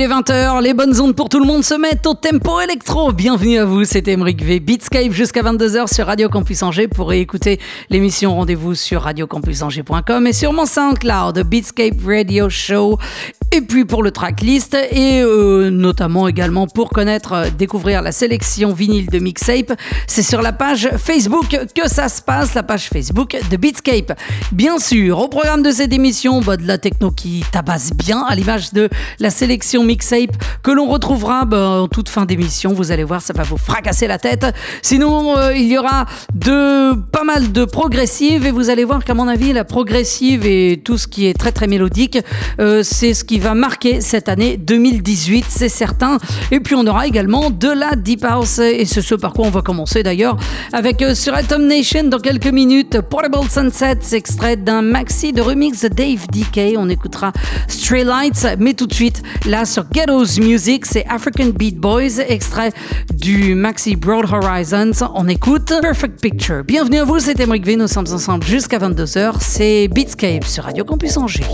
Il est 20h, les bonnes ondes pour tout le monde se mettent au tempo électro. Bienvenue à vous, c'est Emeric V. Beatscape jusqu'à 22h sur Radio Campus Angers. Pour réécouter l'émission, rendez-vous sur radiocampusangers.com et sur mon SoundCloud, Beatscape Radio Show. Et puis pour le tracklist et euh, notamment également pour connaître, euh, découvrir la sélection vinyle de Mixape, c'est sur la page Facebook que ça se passe, la page Facebook de Beatscape. Bien sûr, au programme de cette émission, bah, de la techno qui tabasse bien, à l'image de la sélection Mixape que l'on retrouvera bah, en toute fin d'émission. Vous allez voir, ça va vous fracasser la tête. Sinon, euh, il y aura de pas mal de progressives et vous allez voir qu'à mon avis, la progressive et tout ce qui est très très mélodique, c'est ce qui va marquer cette année 2018, c'est certain. Et puis on aura également de la Deep House et c'est ce par quoi on va commencer d'ailleurs avec euh, sur Atom Nation dans quelques minutes Portable Sunset, extrait d'un maxi de remix de Dave DK. On écoutera Stray Lights, mais tout de suite là sur Ghettos Music, c'est African Beat Boys, extrait du maxi Broad Horizons. On écoute Perfect Picture. Bienvenue à vous, c'est Emric V, nous sommes ensemble jusqu'à 22h. C'est Beatscape sur Radio Campus Angers.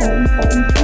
home, home, home.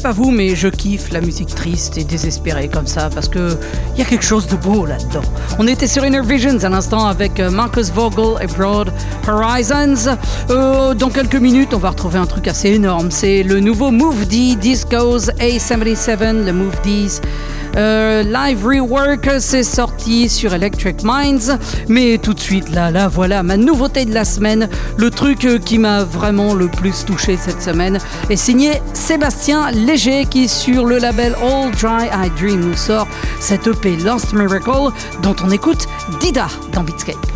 Pas vous, mais je kiffe la musique triste et désespérée comme ça parce que il y a quelque chose de beau là-dedans. On était sur Inner Visions à l'instant avec euh, Marcus Vogel et Broad Horizons. Euh, dans quelques minutes, on va retrouver un truc assez énorme. C'est le nouveau Move D Discos A77, le Move D's. Euh, live Rework, c'est sorti sur Electric Minds. Mais tout de suite, là, là, voilà ma nouveauté de la semaine. Le truc euh, qui m'a vraiment le plus touché cette semaine est signé Sébastien Léger qui, sur le label All Dry I Dream, nous sort cette EP Lost Miracle dont on écoute Dida dans Beatscape.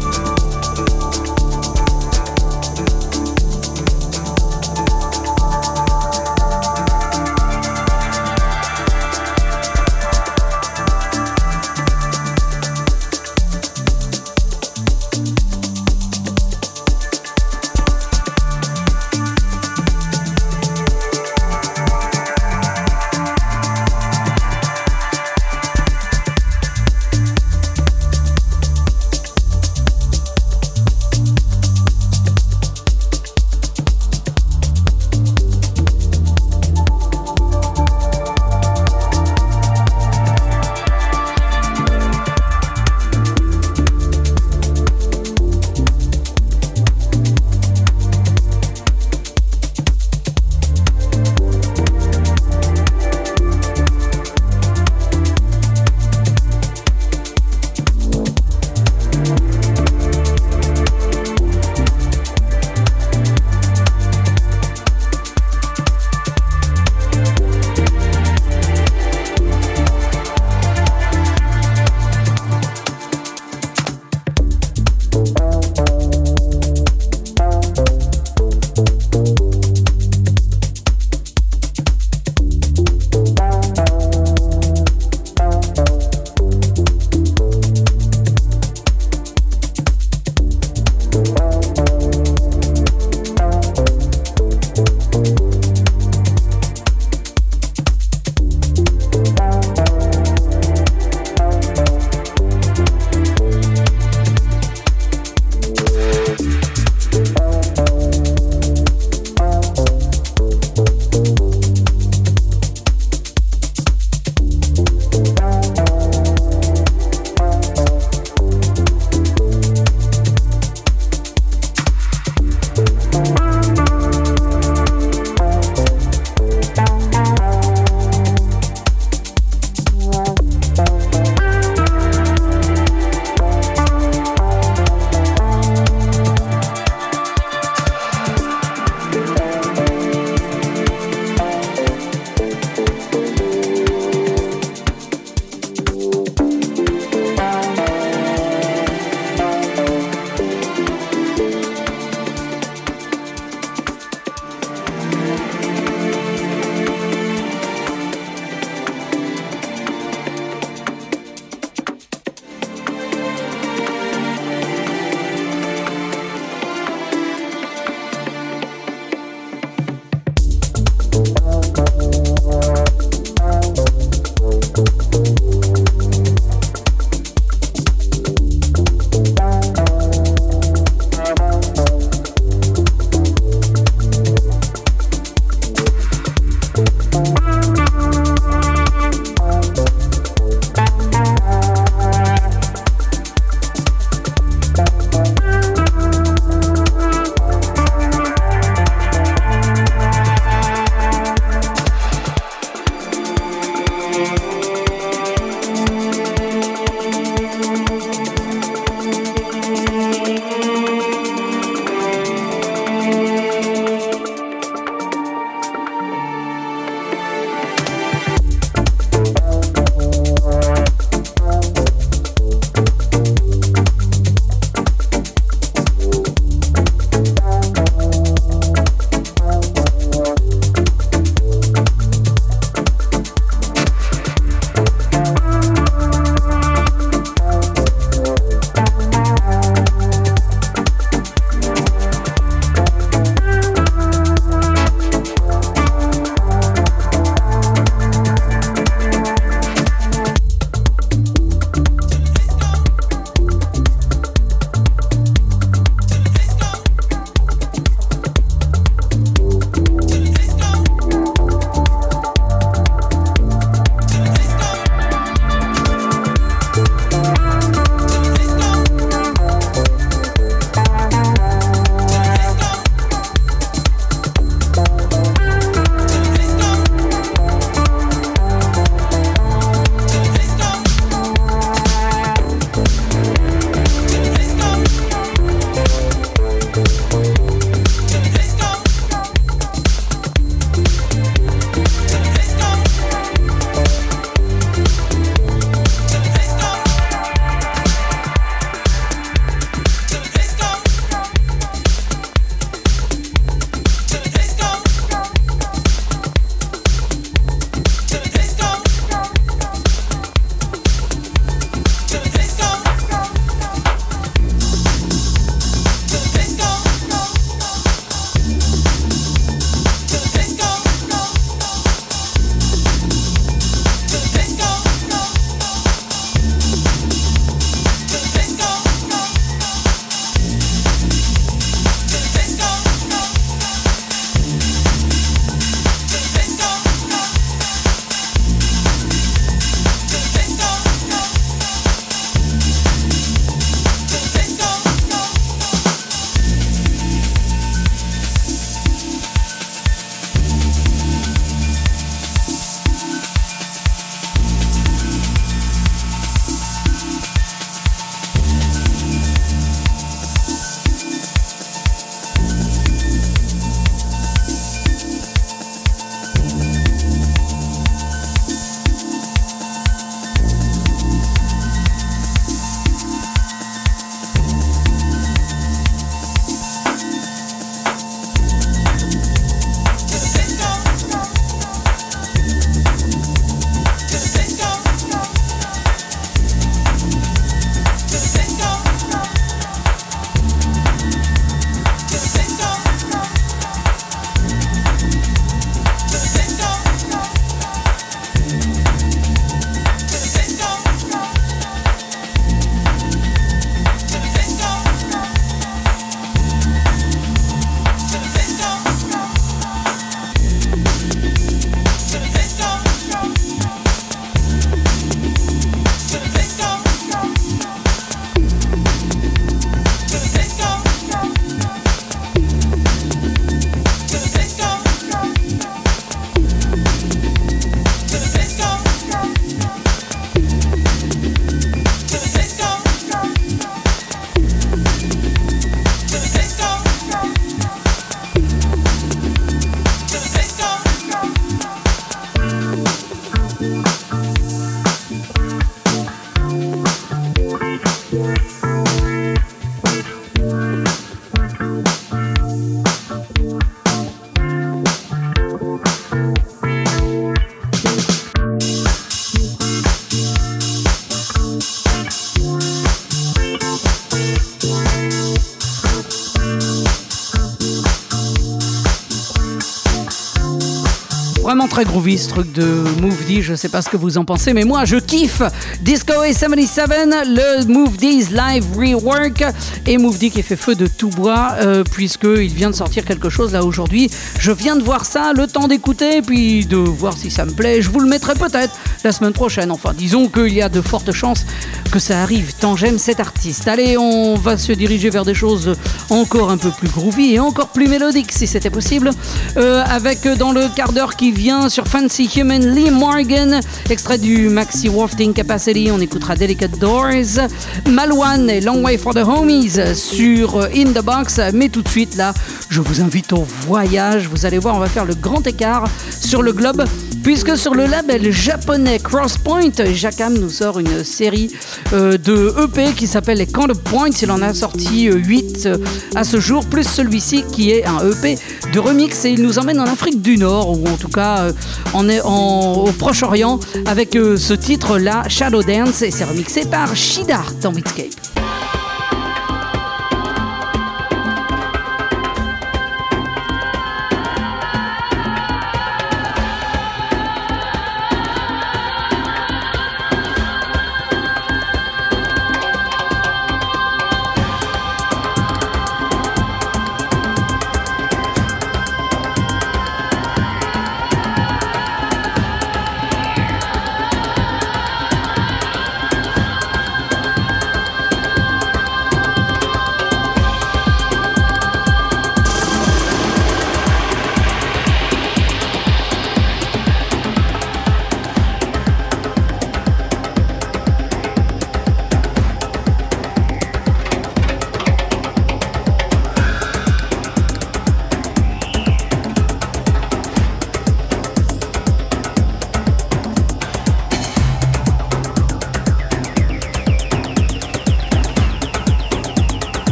Très groovy ce truc de Move D. Je sais pas ce que vous en pensez, mais moi je kiffe Disco A77, le Move D's live rework et Move D qui fait feu de tout bois euh, puisqu'il vient de sortir quelque chose là aujourd'hui. Je viens de voir ça, le temps d'écouter puis de voir si ça me plaît. Je vous le mettrai peut-être la semaine prochaine. Enfin, disons qu'il y a de fortes chances que ça arrive tant j'aime cet artiste. Allez, on va se diriger vers des choses encore un peu plus groovy et encore plus mélodiques si c'était possible. Euh, avec dans le quart d'heure qui vient sur Fancy Human Lee Morgan, extrait du Maxi Wafting Capacity, on écoutera Delicate Doors, Malwan et Long Way for the Homies sur In the Box. Mais tout de suite là, je vous invite au voyage. Vous allez voir, on va faire le grand écart sur le globe puisque sur le label japonais Crosspoint, Jacam nous sort une série euh, de EP qui s'appelle les Counterpoints. Il en a sorti 8 euh, à ce jour, plus celui-ci qui est un EP de remix et il nous emmène en Afrique du Nord, ou en tout cas euh, au Proche-Orient, avec ce titre-là, Shadow Dance, et c'est remixé par Shidart dans Beatscape.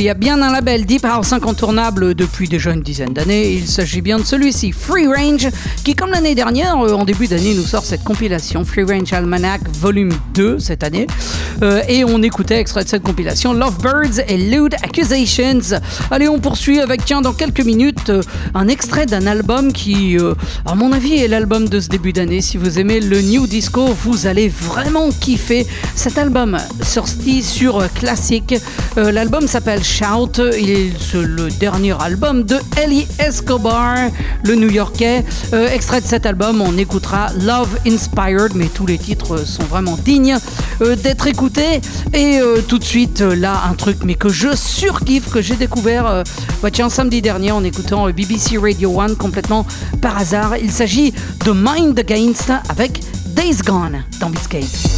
S'il y a bien un label Deep House incontournable depuis déjà une dizaine d'années, il s'agit bien de celui-ci, Free Range, qui comme l'année dernière, euh, en début d'année, nous sort cette compilation Free Range Almanac Volume 2 cette année. Euh, et on écoutait extrait de cette compilation Lovebirds et Lewd Accusations. Allez, on poursuit avec, tiens, dans quelques minutes, euh, un extrait d'un album qui, à mon avis, est l'album de ce début d'année. Si vous aimez le New Disco, vous allez vraiment kiffer cet album sorti sur Classic. L'album s'appelle Shout. Il est le dernier album de Ellie Escobar, le New-Yorkais. extrait de cet album, on écoutera Love Inspired, mais tous les titres sont vraiment dignes euh, d'être écoutés. Et euh, tout de suite, euh, là, un truc, mais que je surkiffe, que j'ai découvert bah, samedi dernier en écoutant BBC Radio 1 complètement par hasard. Il s'agit de Mind Against avec Days Gone dans Beatscape.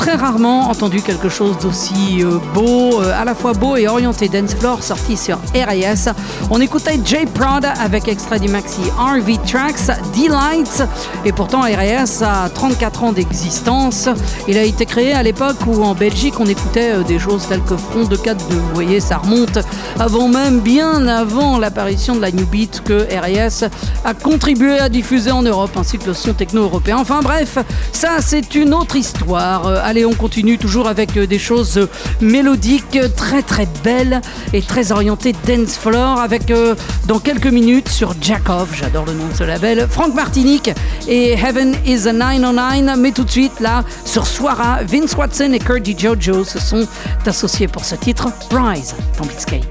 Très rarement entendu quelque chose d'aussi euh, beau, euh, à la fois beau et orienté dance floor, sorti sur RAS. On écoutait Jay Prada avec extrait du maxi RV Tracks, Delights, et pourtant RAS a 34 ans d'existence. Il a été créé à l'époque où en Belgique on écoutait euh, des choses telles que Front de 4 2. Vous voyez, ça remonte avant même, bien avant l'apparition de la New Beat que RAS a contribué à diffuser en Europe, ainsi que le son techno européen. Enfin bref, ça c'est une autre histoire. Euh, allez, on continue toujours avec euh, des choses euh, mélodiques, très très belles et très orientées dance floor avec dans quelques minutes sur Jackov, j'adore le nom de ce label, Frank Martinique et Heaven is a 909. Mais tout de suite là, sur Soira, Vince Watson et Kurdy Jojo se sont associés pour ce titre, Rise dans Beatscape.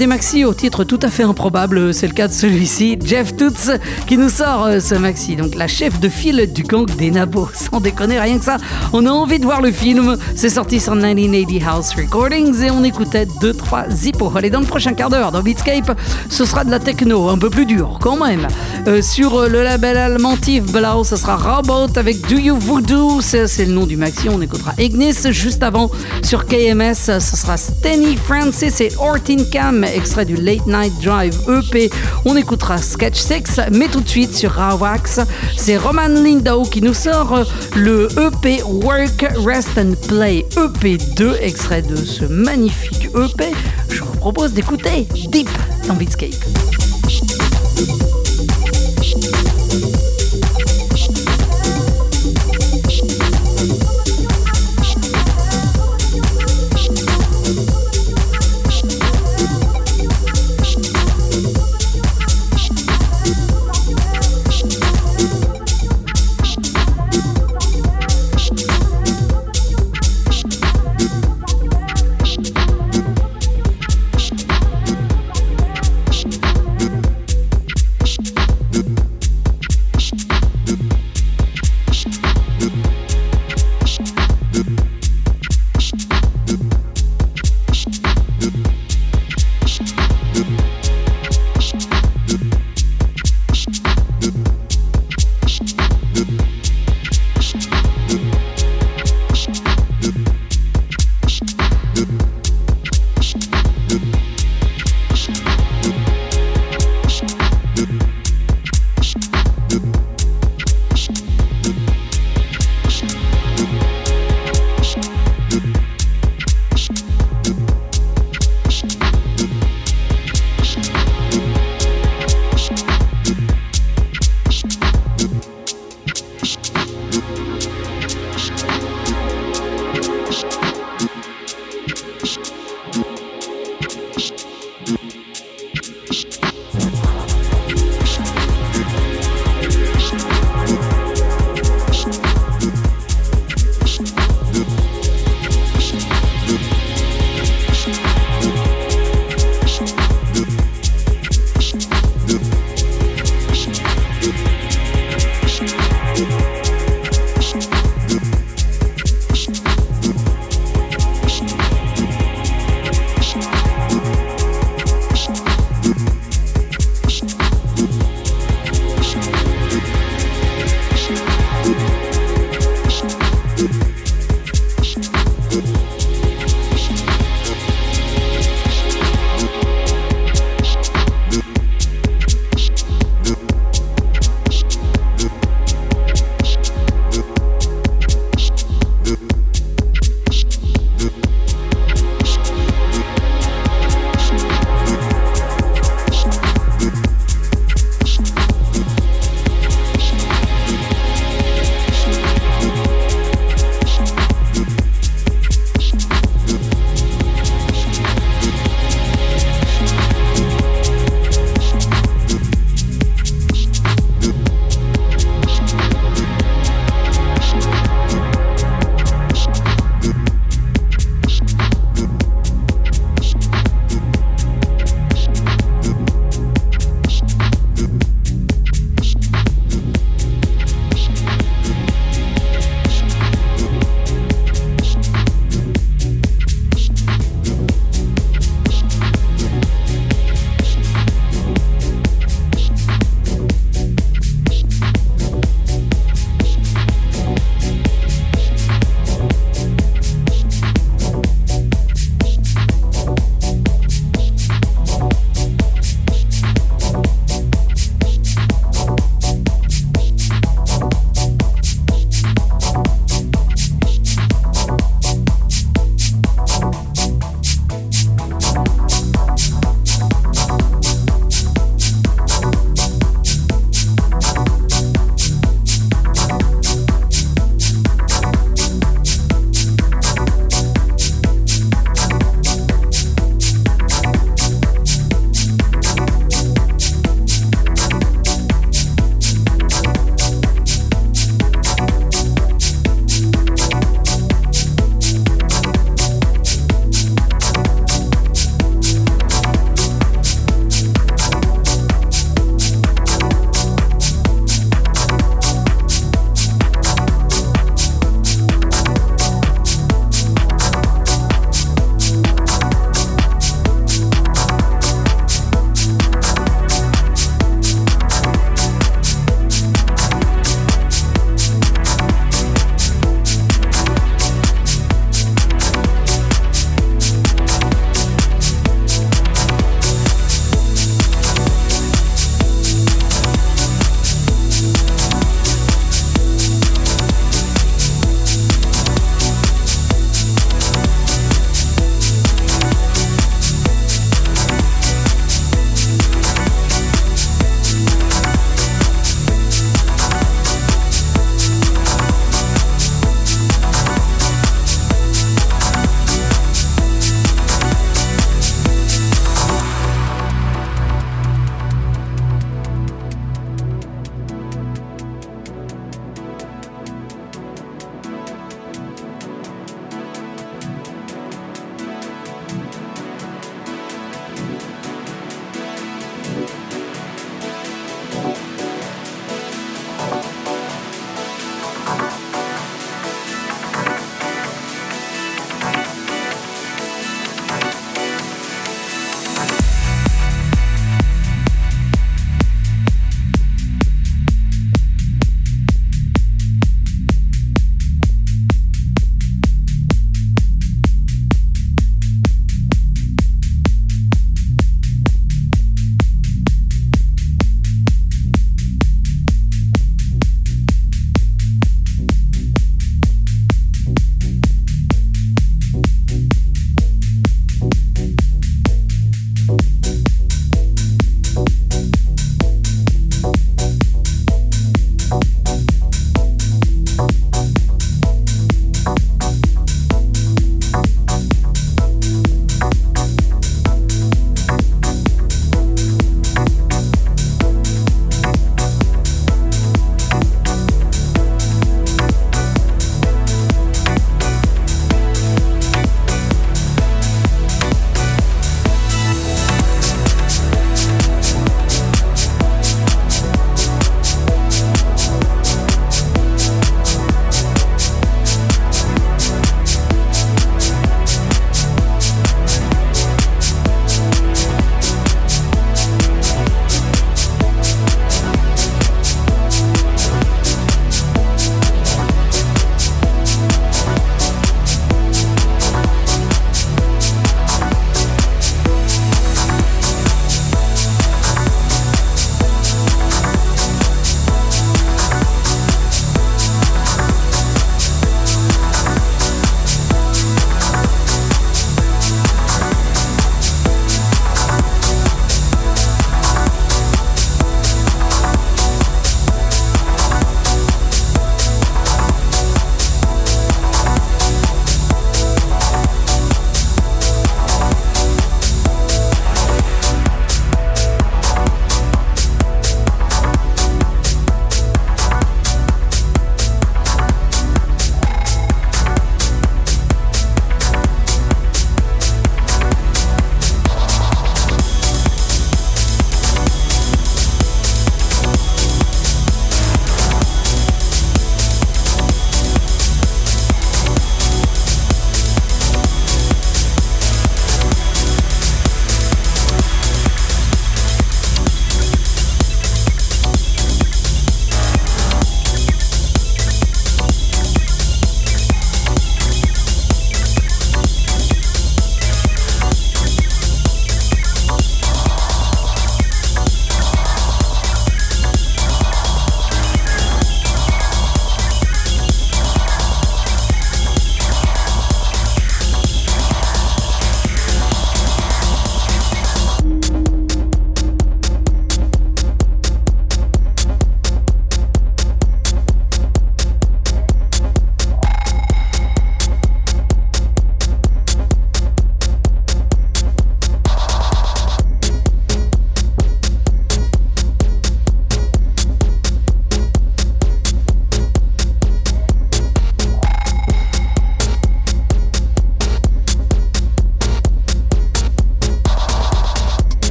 Y maxi au titre tout à fait improbable, c'est le cas de celui-ci, Jeff Toots qui nous sort euh, ce maxi. Donc la chef de file du gang des nabos, sans déconner rien que ça. On a envie de voir le film, c'est sorti sur 1980 House Recordings et on écoutait 2-3 zippo. Allez dans le prochain quart d'heure dans Beatscape, ce sera de la techno, un peu plus dur quand même. Euh, sur euh, le label allemand Blau, ce sera Robot avec Do You Voodoo, c'est le nom du maxi, on écoutera Ignis juste avant sur KMS, ce sera Stenny Francis et Ortin Cam, extrait du Late Night Drive EP. On écoutera Sketch 6, mais tout de suite sur Rawax, c'est Roman Lindau qui nous sort le EP Work, Rest and Play EP 2, extrait de ce magnifique EP. Je vous propose d'écouter Deep dans Beatscape.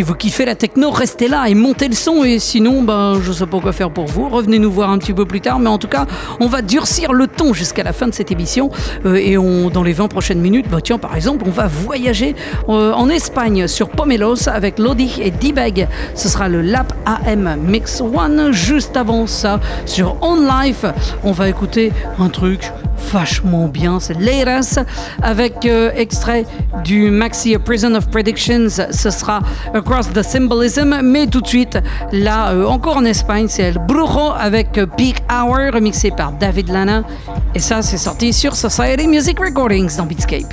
Si vous kiffez la techno, restez là et montez le son. Et sinon, ben, je sais pas quoi faire pour vous. Revenez nous voir un petit peu plus tard. Mais en tout cas, on va durcir le ton jusqu'à la fin de cette émission. Euh, et dans les 20 prochaines minutes, bah, tiens, par exemple, on va voyager euh, en Espagne sur Pomelos avec Lodi et D-Bag. Ce sera le Lap AM Mix One. Juste avant ça, sur On Life, on va écouter un truc vachement bien, c'est Leiras avec euh, extrait du maxi Prison of Predictions, ce sera Across the Symbolism, mais tout de suite, là, euh, encore en Espagne, c'est El Brujo avec euh, Peak Hour, remixé par David Lana, et ça, c'est sorti sur Society Music Recordings dans Beatscape.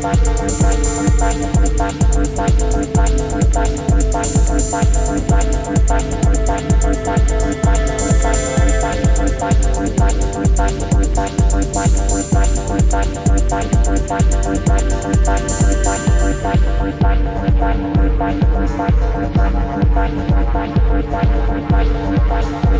Bye.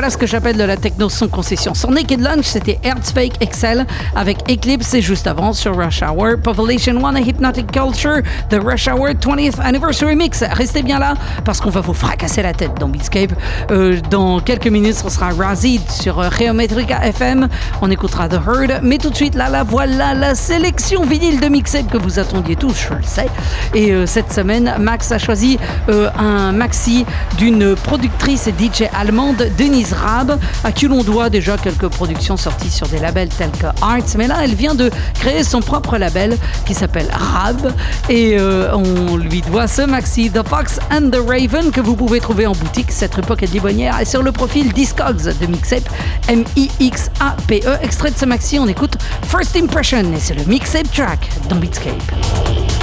Voilà ce que j'appelle de la techno sans concession. Sur Naked Lunch, c'était Fake Excel avec Eclipse et juste avant sur Rush Hour, Population One et Hypnotic Culture, The Rush Hour 20th Anniversary Mix. Restez bien là parce qu'on va vous fracasser la tête dans Beatscape. Euh, dans quelques minutes, ce sera Razid sur euh, Geometrica FM. On écoutera The Herd. Mais tout de suite, là, là, voilà la sélection vinyle de Mixtape que vous attendiez tous, je le sais. Et euh, cette semaine, Max a choisi un maxi d'une productrice et DJ allemande, Denise Raab, à qui l'on doit déjà quelques productions sorties sur des labels tels que Arts. Mais là, elle vient de créer son propre label qui s'appelle Rab. Et euh, on lui doit ce maxi, The Fox and the Raven, que vous pouvez trouver en boutique. Cette époque est Libonnière et sur le profil Discogs de Mixape, M-I-X-A-P-E. Extrait de ce maxi, on écoute First Impression et c'est le Mixape track dans Beatscape.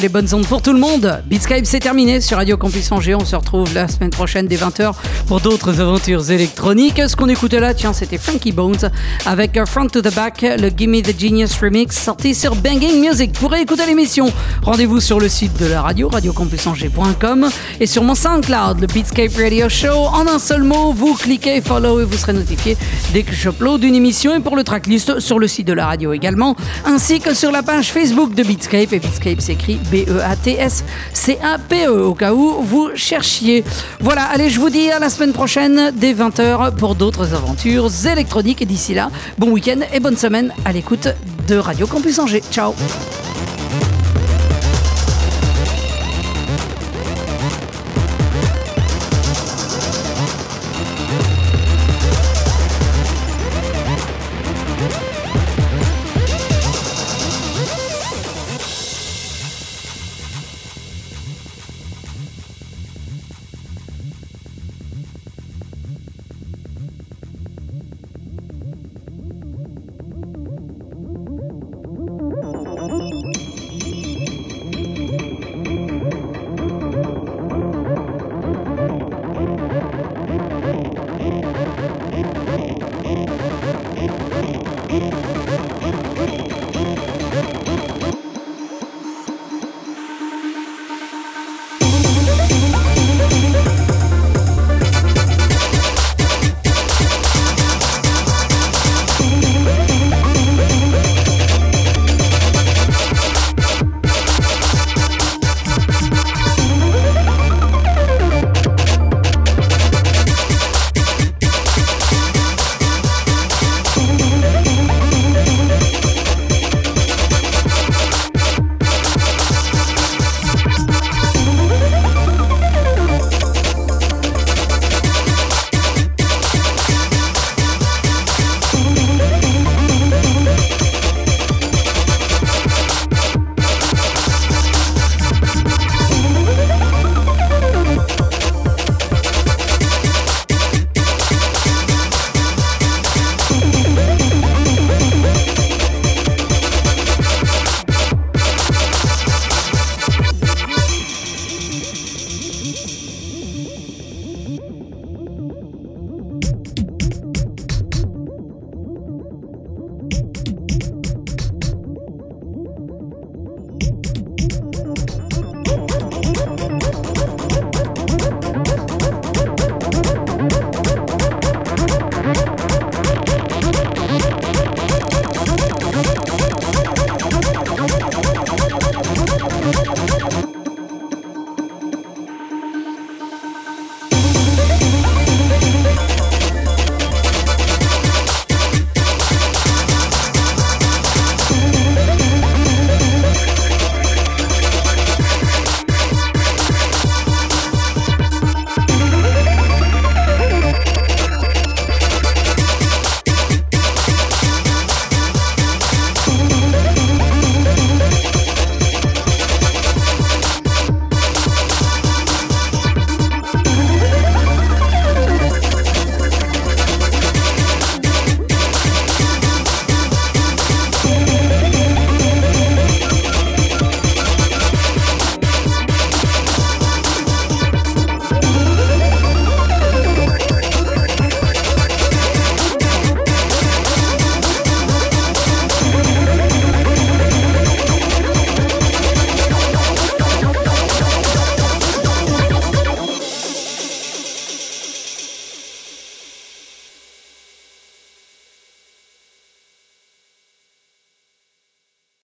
Les bonnes ondes pour tout le monde. Beatscape c'est terminé sur Radio Campus Angers. On se retrouve la semaine prochaine dès 20h pour d'autres aventures électroniques. Ce qu'on écoutait là, tiens, c'était Frankie Bones avec Front to the Back, le Gimme the Genius remix sorti sur Banging Music. Pour écouter l'émission, rendez-vous sur le site de la radio, radiocampusangers.com et sur mon SoundCloud, le Beatscape Radio Show. En un seul mot, vous cliquez follow et vous serez notifié dès que j'upload une émission et pour le tracklist sur le site de la radio également, ainsi que sur la page Facebook de Beatscape et Beatscape s'écrit B-E-A-T-S-C-A-P-E au cas où vous cherchiez. Voilà, allez, je vous dis à la semaine prochaine dès 20h pour d'autres aventures électroniques. Et d'ici là, bon week-end et bonne semaine à l'écoute de Radio Campus Angers. Ciao